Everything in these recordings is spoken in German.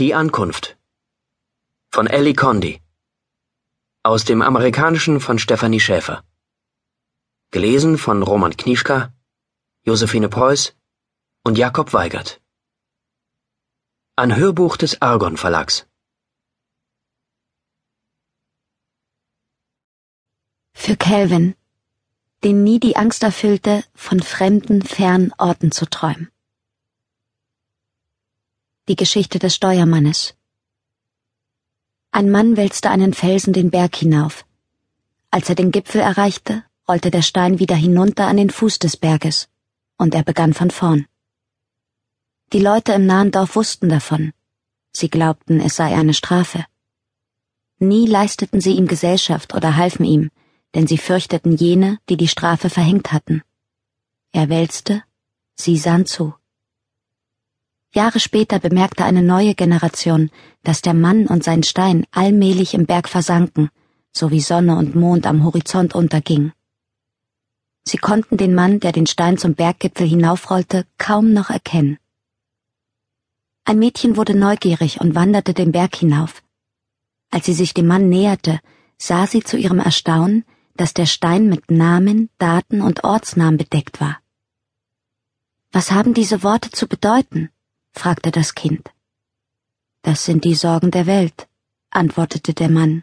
Die Ankunft. Von Ellie Condi aus dem Amerikanischen von Stephanie Schäfer. Gelesen von Roman Knischka, Josephine Preuß und Jakob Weigert. Ein Hörbuch des Argon Verlags. Für Calvin, den nie die Angst erfüllte, von fremden, fernen Orten zu träumen die Geschichte des Steuermannes. Ein Mann wälzte einen Felsen den Berg hinauf. Als er den Gipfel erreichte, rollte der Stein wieder hinunter an den Fuß des Berges, und er begann von vorn. Die Leute im nahen Dorf wussten davon. Sie glaubten, es sei eine Strafe. Nie leisteten sie ihm Gesellschaft oder halfen ihm, denn sie fürchteten jene, die die Strafe verhängt hatten. Er wälzte, sie sahen zu. Jahre später bemerkte eine neue Generation, dass der Mann und sein Stein allmählich im Berg versanken, so wie Sonne und Mond am Horizont untergingen. Sie konnten den Mann, der den Stein zum Berggipfel hinaufrollte, kaum noch erkennen. Ein Mädchen wurde neugierig und wanderte den Berg hinauf. Als sie sich dem Mann näherte, sah sie zu ihrem Erstaunen, dass der Stein mit Namen, Daten und Ortsnamen bedeckt war. Was haben diese Worte zu bedeuten? Fragte das Kind. Das sind die Sorgen der Welt, antwortete der Mann.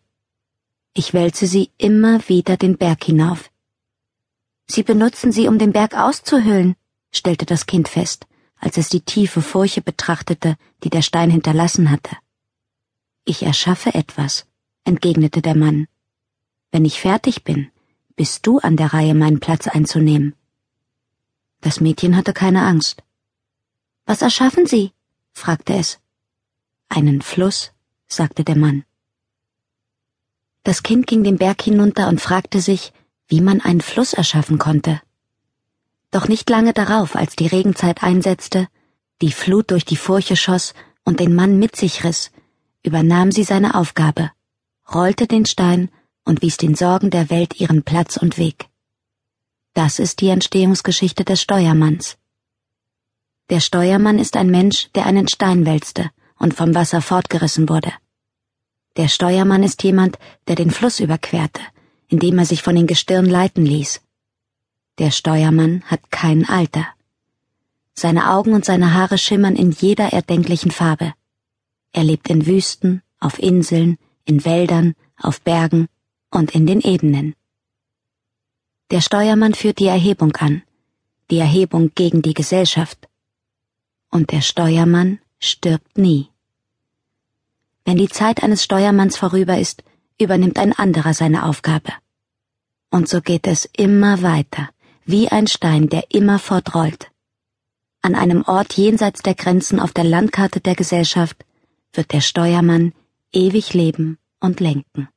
Ich wälze sie immer wieder den Berg hinauf. Sie benutzen sie, um den Berg auszuhöhlen, stellte das Kind fest, als es die tiefe Furche betrachtete, die der Stein hinterlassen hatte. Ich erschaffe etwas, entgegnete der Mann. Wenn ich fertig bin, bist du an der Reihe, meinen Platz einzunehmen. Das Mädchen hatte keine Angst. Was erschaffen Sie? fragte es. Einen Fluss, sagte der Mann. Das Kind ging den Berg hinunter und fragte sich, wie man einen Fluss erschaffen konnte. Doch nicht lange darauf, als die Regenzeit einsetzte, die Flut durch die Furche schoss und den Mann mit sich riss, übernahm sie seine Aufgabe, rollte den Stein und wies den Sorgen der Welt ihren Platz und Weg. Das ist die Entstehungsgeschichte des Steuermanns. Der Steuermann ist ein Mensch, der einen Stein wälzte und vom Wasser fortgerissen wurde. Der Steuermann ist jemand, der den Fluss überquerte, indem er sich von den Gestirn leiten ließ. Der Steuermann hat kein Alter. Seine Augen und seine Haare schimmern in jeder erdenklichen Farbe. Er lebt in Wüsten, auf Inseln, in Wäldern, auf Bergen und in den Ebenen. Der Steuermann führt die Erhebung an, die Erhebung gegen die Gesellschaft, und der Steuermann stirbt nie. Wenn die Zeit eines Steuermanns vorüber ist, übernimmt ein anderer seine Aufgabe. Und so geht es immer weiter, wie ein Stein, der immer fortrollt. An einem Ort jenseits der Grenzen auf der Landkarte der Gesellschaft wird der Steuermann ewig leben und lenken.